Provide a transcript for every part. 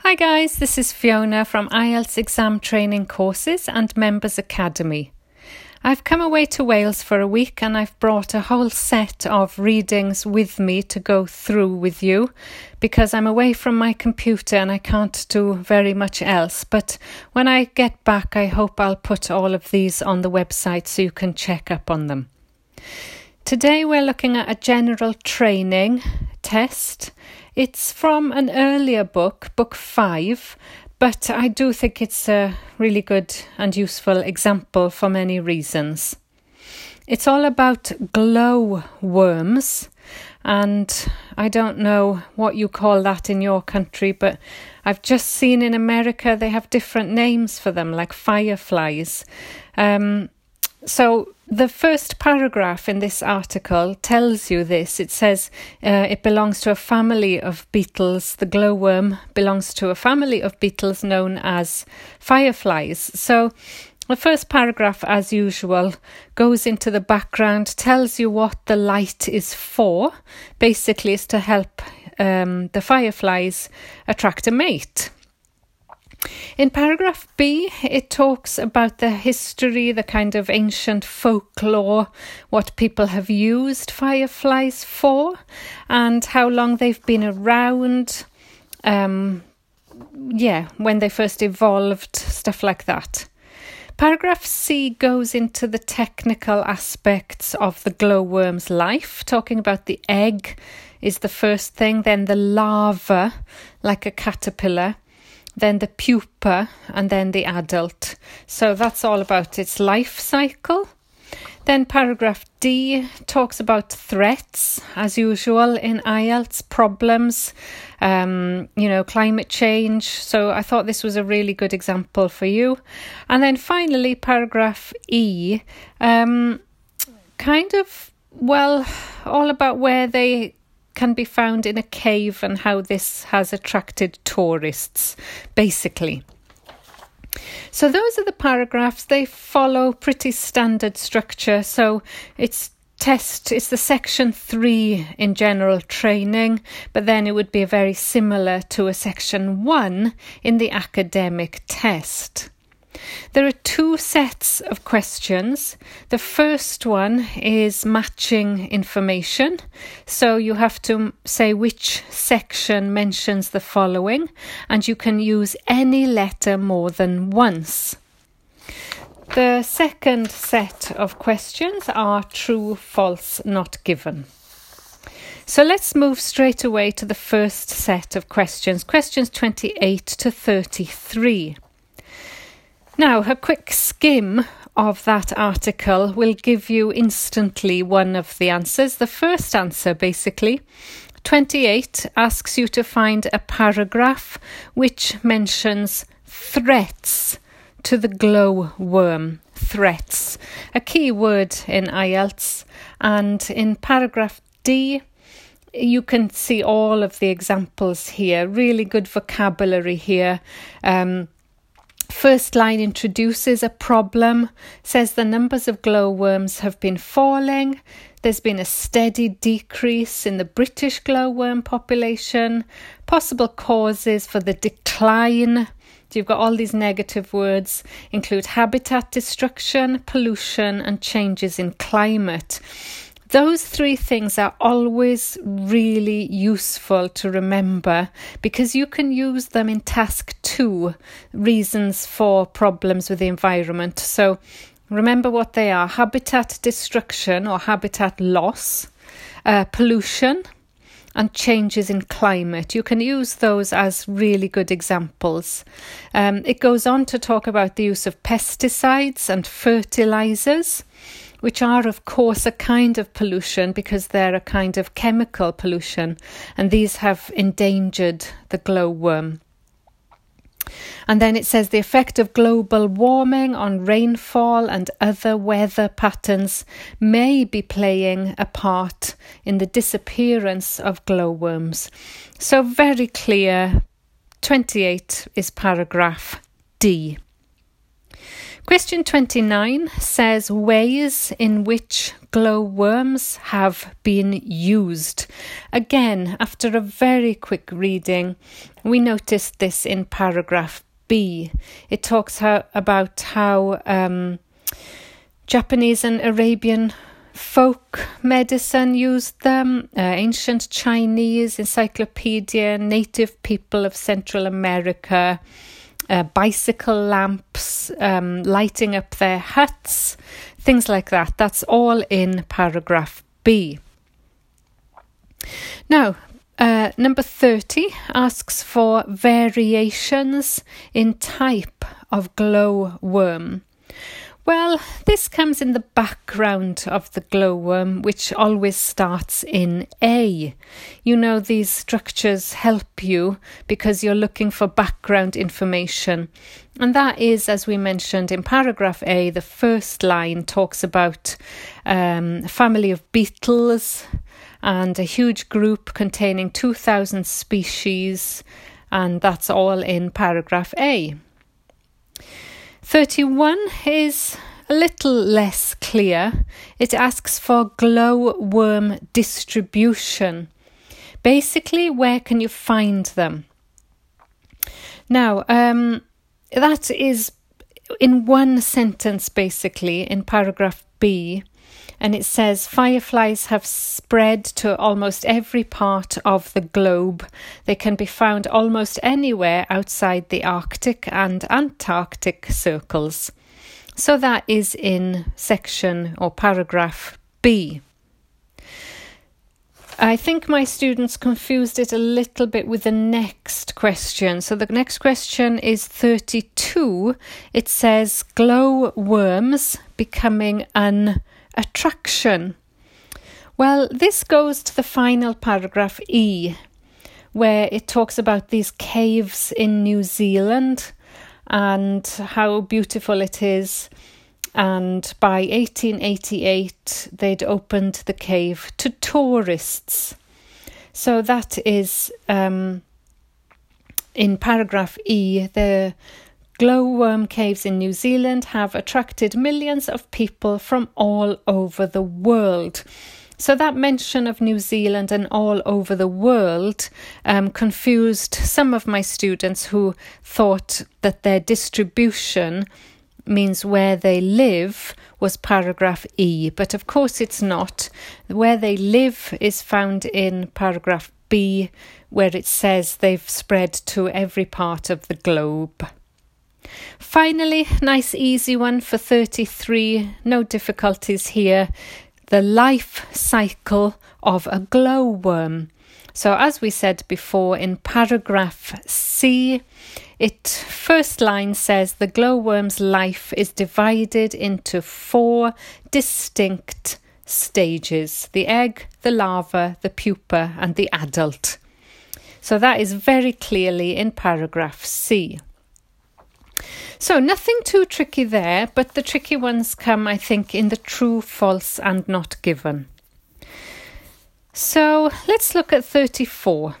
Hi guys, this is Fiona from IELTS Exam Training Courses and Members Academy. I've come away to Wales for a week and I've brought a whole set of readings with me to go through with you because I'm away from my computer and I can't do very much else. But when I get back, I hope I'll put all of these on the website so you can check up on them. Today we're looking at a general training test. It's from an earlier book, book five, but I do think it's a really good and useful example for many reasons. It's all about glow worms, and I don't know what you call that in your country, but I've just seen in America they have different names for them, like fireflies. Um, so the first paragraph in this article tells you this. It says uh, it belongs to a family of beetles. The glowworm belongs to a family of beetles known as fireflies. So the first paragraph, as usual, goes into the background, tells you what the light is for. Basically, is to help um, the fireflies attract a mate. In paragraph B, it talks about the history, the kind of ancient folklore, what people have used fireflies for, and how long they've been around. Um, yeah, when they first evolved, stuff like that. Paragraph C goes into the technical aspects of the glowworm's life, talking about the egg is the first thing, then the larva, like a caterpillar, then the pupa, and then the adult. So that's all about its life cycle. Then paragraph D talks about threats, as usual in IELTS, problems, um, you know, climate change. So I thought this was a really good example for you. And then finally, paragraph E, um, kind of, well, all about where they can be found in a cave and how this has attracted tourists, basically. So those are the paragraphs. They follow pretty standard structure. So it's test it's the section 3 in general training but then it would be very similar to a section 1 in the academic test there are two sets of questions. The first one is matching information. So you have to say which section mentions the following, and you can use any letter more than once. The second set of questions are true, false, not given. So let's move straight away to the first set of questions, questions 28 to 33. Now, a quick skim of that article will give you instantly one of the answers. The first answer, basically, 28 asks you to find a paragraph which mentions threats to the glow worm. Threats, a key word in IELTS, and in paragraph D, you can see all of the examples here. Really good vocabulary here. Um, First line introduces a problem, says the numbers of glowworms have been falling. There's been a steady decrease in the British glowworm population. Possible causes for the decline. You've got all these negative words include habitat destruction, pollution, and changes in climate. Those three things are always really useful to remember because you can use them in task two reasons for problems with the environment. So remember what they are habitat destruction or habitat loss, uh, pollution, and changes in climate. You can use those as really good examples. Um, it goes on to talk about the use of pesticides and fertilizers which are, of course, a kind of pollution because they're a kind of chemical pollution, and these have endangered the glowworm. And then it says the effect of global warming on rainfall and other weather patterns may be playing a part in the disappearance of glowworms. So, very clear 28 is paragraph D. Question 29 says ways in which glowworms have been used. Again, after a very quick reading, we noticed this in paragraph B. It talks how, about how um, Japanese and Arabian folk medicine used them, uh, ancient Chinese encyclopedia, native people of Central America, uh, bicycle lamps, um, lighting up their huts, things like that. That's all in paragraph B. Now, uh, number 30 asks for variations in type of glowworm. Well, this comes in the background of the glowworm, which always starts in A. You know, these structures help you because you're looking for background information. And that is, as we mentioned in paragraph A, the first line talks about um, a family of beetles and a huge group containing 2,000 species, and that's all in paragraph A. 31 is a little less clear. It asks for glowworm distribution. Basically, where can you find them? Now, um, that is in one sentence, basically, in paragraph B and it says fireflies have spread to almost every part of the globe. They can be found almost anywhere outside the Arctic and Antarctic circles. So that is in section or paragraph B. I think my students confused it a little bit with the next question. So the next question is 32. It says glow worms becoming an attraction. Well, this goes to the final paragraph E, where it talks about these caves in New Zealand and how beautiful it is. And by 1888, they'd opened the cave to tourists. So that is um, in paragraph E, the Glowworm caves in New Zealand have attracted millions of people from all over the world. So, that mention of New Zealand and all over the world um, confused some of my students who thought that their distribution means where they live was paragraph E, but of course it's not. Where they live is found in paragraph B, where it says they've spread to every part of the globe. Finally, nice easy one for 33, no difficulties here. The life cycle of a glowworm. So, as we said before in paragraph C, it first line says the glowworm's life is divided into four distinct stages the egg, the larva, the pupa, and the adult. So, that is very clearly in paragraph C. So, nothing too tricky there, but the tricky ones come, I think, in the true, false, and not given. So, let's look at 34.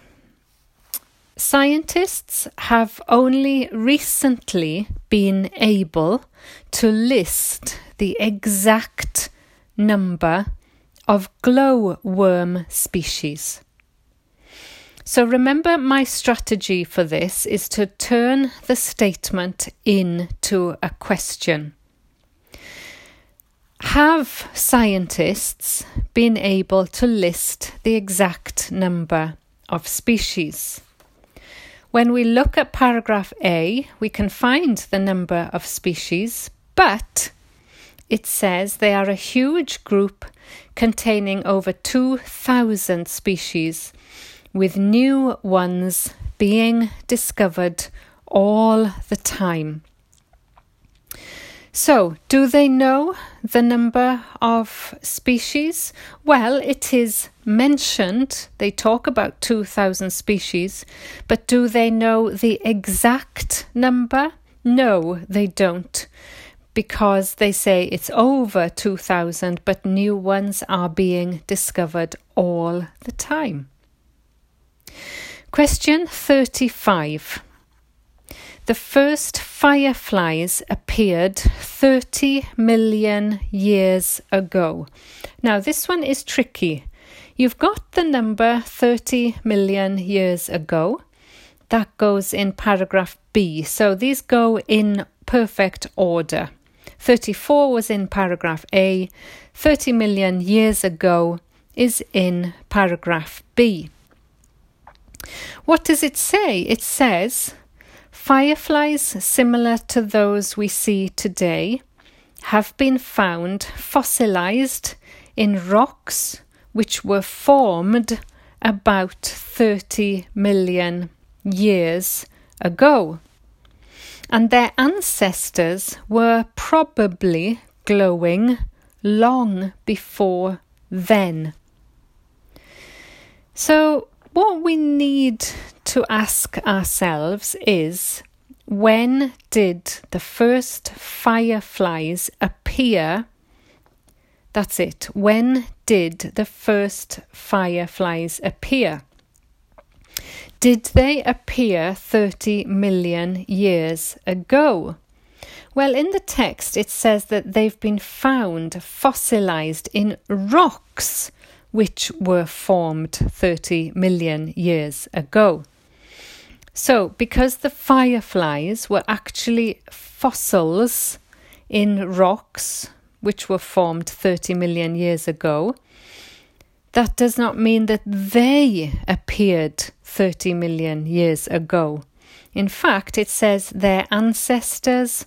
Scientists have only recently been able to list the exact number of glowworm species. So remember, my strategy for this is to turn the statement into a question. Have scientists been able to list the exact number of species? When we look at paragraph A, we can find the number of species, but it says they are a huge group containing over 2,000 species with new ones being discovered all the time. So, do they know the number of species? Well, it is mentioned, they talk about 2,000 species, but do they know the exact number? No, they don't, because they say it's over 2,000, but new ones are being discovered all the time. Question 35. The first fireflies appeared 30 million years ago. Now, this one is tricky. You've got the number 30 million years ago. That goes in paragraph B. So these go in perfect order. 34 was in paragraph A. 30 million years ago is in paragraph B. What does it say? It says fireflies similar to those we see today have been found fossilized in rocks which were formed about 30 million years ago. And their ancestors were probably glowing long before then. So, what we need to ask ourselves is when did the first fireflies appear? That's it. When did the first fireflies appear? Did they appear 30 million years ago? Well, in the text it says that they've been found fossilized in rocks which were formed 30 million years ago. So, because the fireflies were actually fossils in rocks which were formed 30 million years ago, that does not mean that they appeared 30 million years ago. In fact, it says their ancestors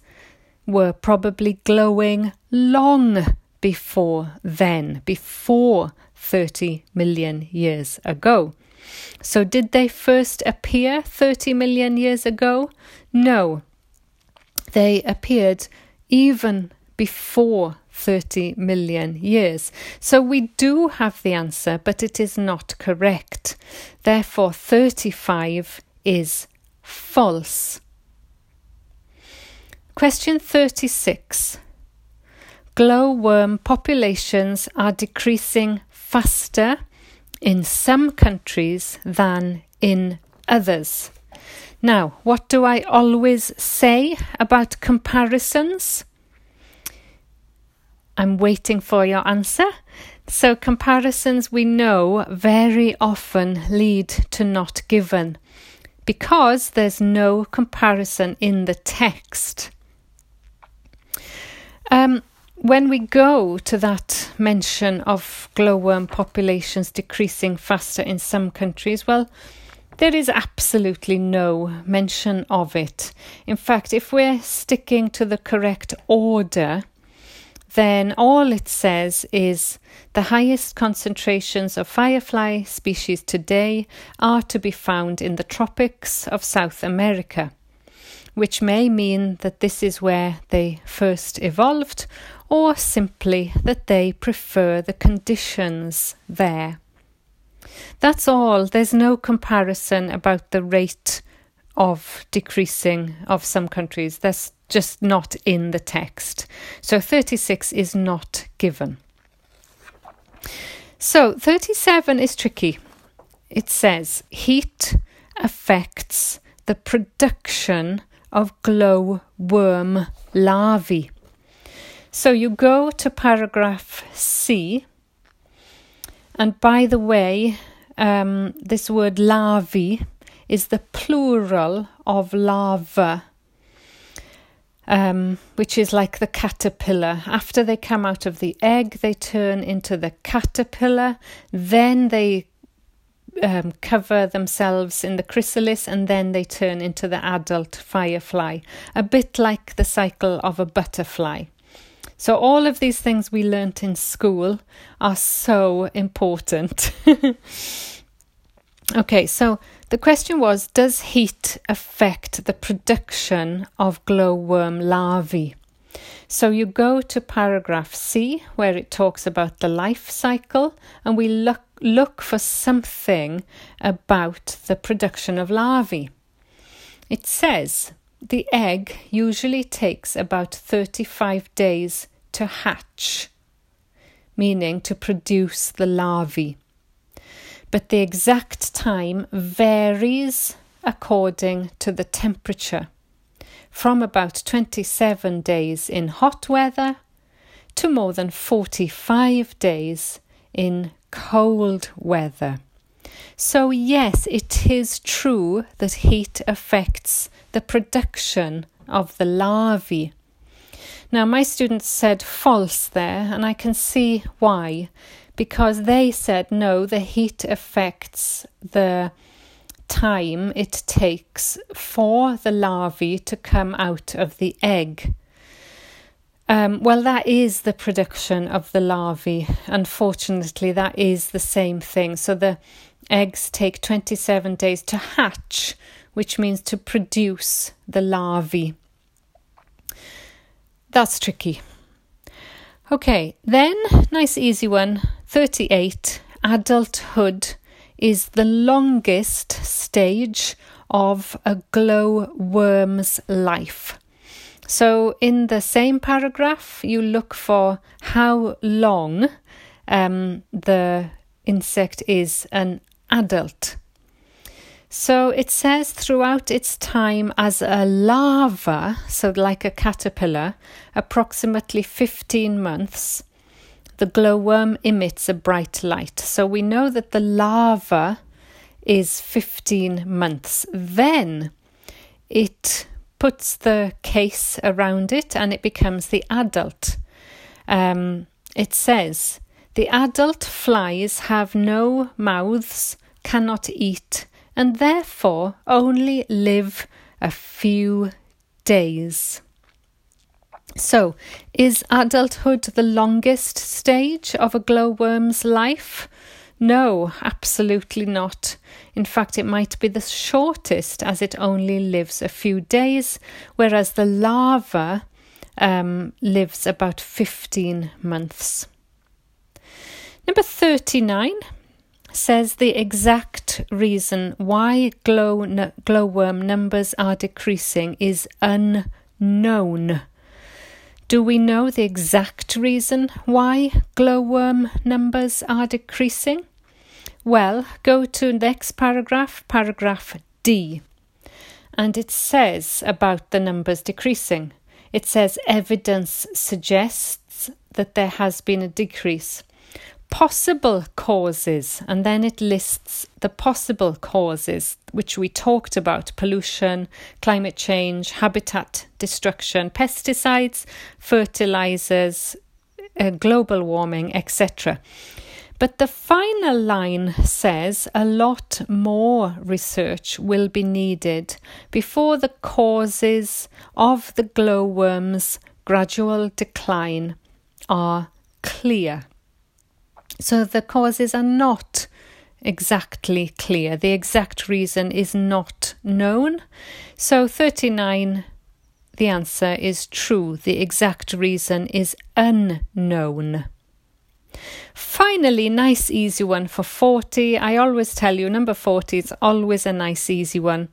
were probably glowing long before then, before 30 million years ago. So, did they first appear 30 million years ago? No. They appeared even before 30 million years. So we do have the answer, but it is not correct. Therefore, 35 is false. Question 36. Glowworm populations are decreasing faster in some countries than in others. Now, what do I always say about comparisons? I'm waiting for your answer. So, comparisons we know very often lead to not given because there's no comparison in the text. Um, when we go to that mention of glowworm populations decreasing faster in some countries, well, there is absolutely no mention of it. In fact, if we're sticking to the correct order, then all it says is the highest concentrations of firefly species today are to be found in the tropics of South America, which may mean that this is where they first evolved, or simply that they prefer the conditions there. That's all. There's no comparison about the rate of decreasing of some countries. That's just not in the text. So 36 is not given. So 37 is tricky. It says heat affects the production of glowworm larvae. So you go to paragraph C, and by the way, um, this word larvae is the plural of larva um, which is like the caterpillar. After they come out of the egg, they turn into the caterpillar. Then they um, cover themselves in the chrysalis and then they turn into the adult firefly, a bit like the cycle of a butterfly. So, all of these things we learnt in school are so important. okay, so the question was Does heat affect the production of glowworm larvae? So you go to paragraph C where it talks about the life cycle and we look, look for something about the production of larvae. It says the egg usually takes about 35 days to hatch, meaning to produce the larvae but the exact time varies according to the temperature. From about 27 days in hot weather to more than 45 days in cold weather. So, yes, it is true that heat affects the production of the larvae. Now, my students said false there, and I can see why. Because they said no, the heat affects the time it takes for the larvae to come out of the egg. Um, well, that is the production of the larvae. Unfortunately, that is the same thing. So the eggs take 27 days to hatch, which means to produce the larvae. That's tricky. Okay, then, nice easy one 38. Adulthood is the longest stage of a glowworm's life. So, in the same paragraph, you look for how long um, the insect is an adult. So it says throughout its time as a larva, so like a caterpillar, approximately 15 months, the glowworm emits a bright light. So we know that the larva is 15 months. Then it puts the case around it and it becomes the adult. Um, it says the adult flies have no mouths, cannot eat, and therefore only live a few days. So, is adulthood the longest stage of a glowworm's life? No, absolutely not. In fact, it might be the shortest as it only lives a few days, whereas the larva um, lives about 15 months. Number 39 says the exact reason why glow glowworm numbers are decreasing is unknown. Do we know the exact reason why glowworm numbers are decreasing? Well, go to next paragraph, paragraph D. And it says about the numbers decreasing. It says evidence suggests that there has been a decrease possible causes, and then it lists the possible causes which we talked about pollution, climate change, habitat destruction, pesticides, fertilizers, uh, global warming, etc. But the final line says a lot more research will be needed before the causes of the glowworm's gradual decline are clear. So the causes are not exactly clear. The exact reason is not known. So 39, the answer is true. The exact reason is unknown. Finally, nice easy one for 40. I always tell you, number 40 is always a nice easy one,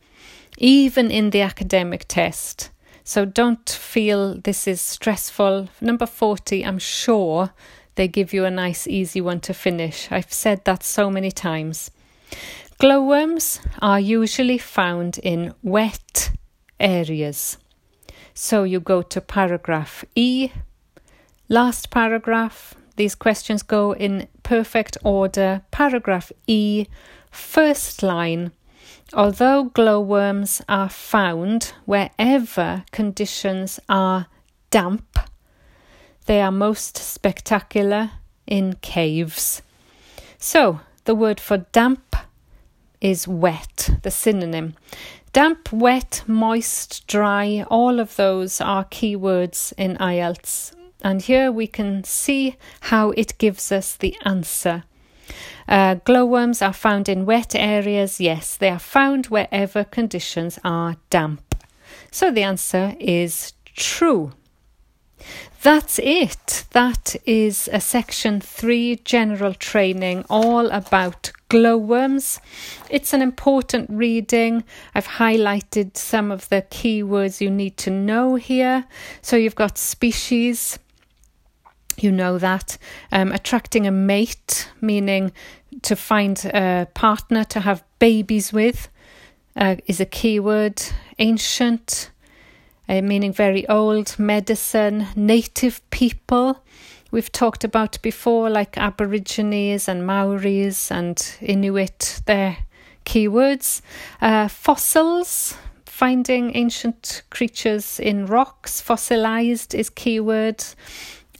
even in the academic test. So don't feel this is stressful. Number 40, I'm sure they give you a nice, easy one to finish. I've said that so many times. Glowworms are usually found in wet areas. So you go to paragraph E, last paragraph. These questions go in perfect order. Paragraph E, first line. Although glowworms are found wherever conditions are damp, they are most spectacular in caves. So, the word for damp is wet, the synonym. Damp, wet, moist, dry, all of those are keywords in IELTS. And here we can see how it gives us the answer. Uh, glowworms are found in wet areas. Yes, they are found wherever conditions are damp. So the answer is true. That's it. That is a section three general training all about glowworms. It's an important reading. I've highlighted some of the key words you need to know here. So you've got species. You know that. Um, attracting a mate, meaning to find a partner to have babies with, uh, is a keyword. Ancient, uh, meaning very old, medicine, native people. We've talked about before, like Aborigines and Maoris and Inuit, their keywords. Uh, fossils, finding ancient creatures in rocks, fossilized is keyword.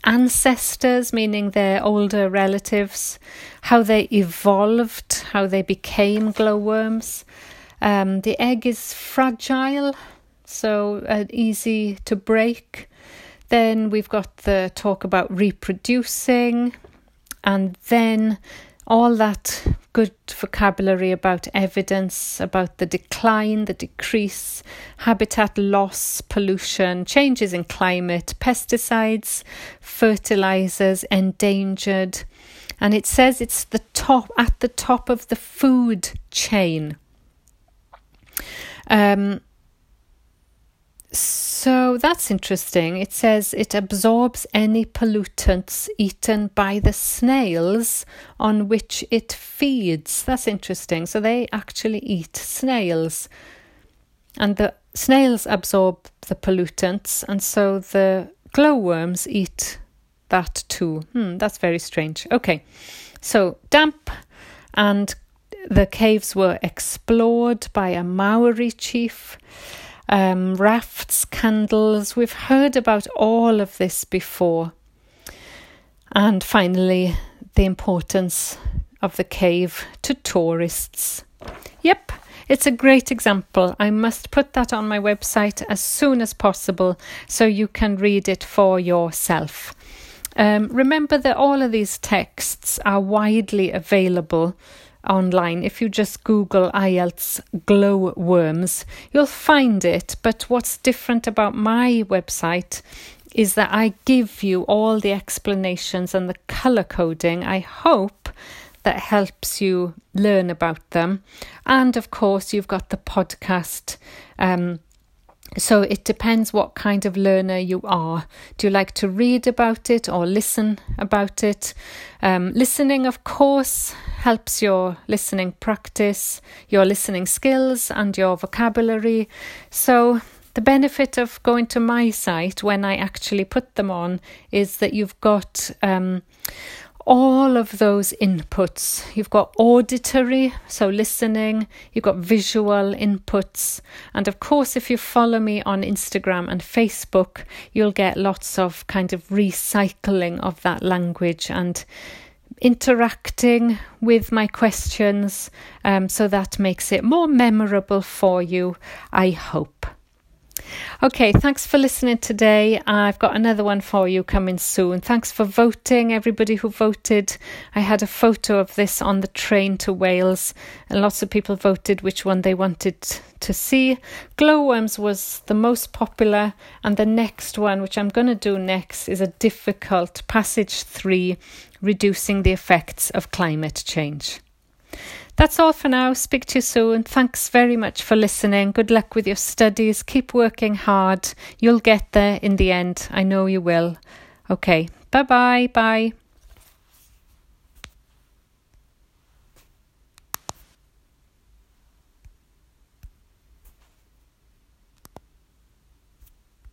Ancestors, meaning their older relatives, how they evolved, how they became glowworms. Um, the egg is fragile, so uh, easy to break. Then we've got the talk about reproducing, and then all that good vocabulary about evidence, about the decline, the decrease, habitat loss, pollution, changes in climate, pesticides, fertilizers, endangered. And it says it's the top at the top of the food chain. Um, so that's interesting. It says it absorbs any pollutants eaten by the snails on which it feeds. That's interesting. So they actually eat snails. And the snails absorb the pollutants, and so the glowworms eat that too. Hmm, that's very strange. Okay, so damp and the caves were explored by a Maori chief um, rafts, candles. We've heard about all of this before. And finally, the importance of the cave to tourists. Yep, it's a great example. I must put that on my website as soon as possible so you can read it for yourself. Um, remember that all of these texts are widely available online. If you just Google IELTS glow worms, you'll find it. But what's different about my website is that I give you all the explanations and the color coding. I hope that helps you learn about them. And of course, you've got the podcast. Um, so it depends what kind of learner you are. Do you like to read about it or listen about it? Um, listening, of course, helps your listening practice, your listening skills, and your vocabulary. So the benefit of going to my site when I actually put them on is that you've got um, all of those inputs. You've got auditory, so listening, you've got visual inputs, and of course, if you follow me on Instagram and Facebook, you'll get lots of kind of recycling of that language and interacting with my questions. Um, so that makes it more memorable for you, I hope. Okay, thanks for listening today. I've got another one for you coming soon. Thanks for voting, everybody who voted. I had a photo of this on the train to Wales, and lots of people voted which one they wanted to see. Glowworms was the most popular, and the next one, which I'm going to do next, is a difficult passage three reducing the effects of climate change. That's all for now. Speak to you soon. Thanks very much for listening. Good luck with your studies. Keep working hard. You'll get there in the end. I know you will. Okay. Bye bye. Bye.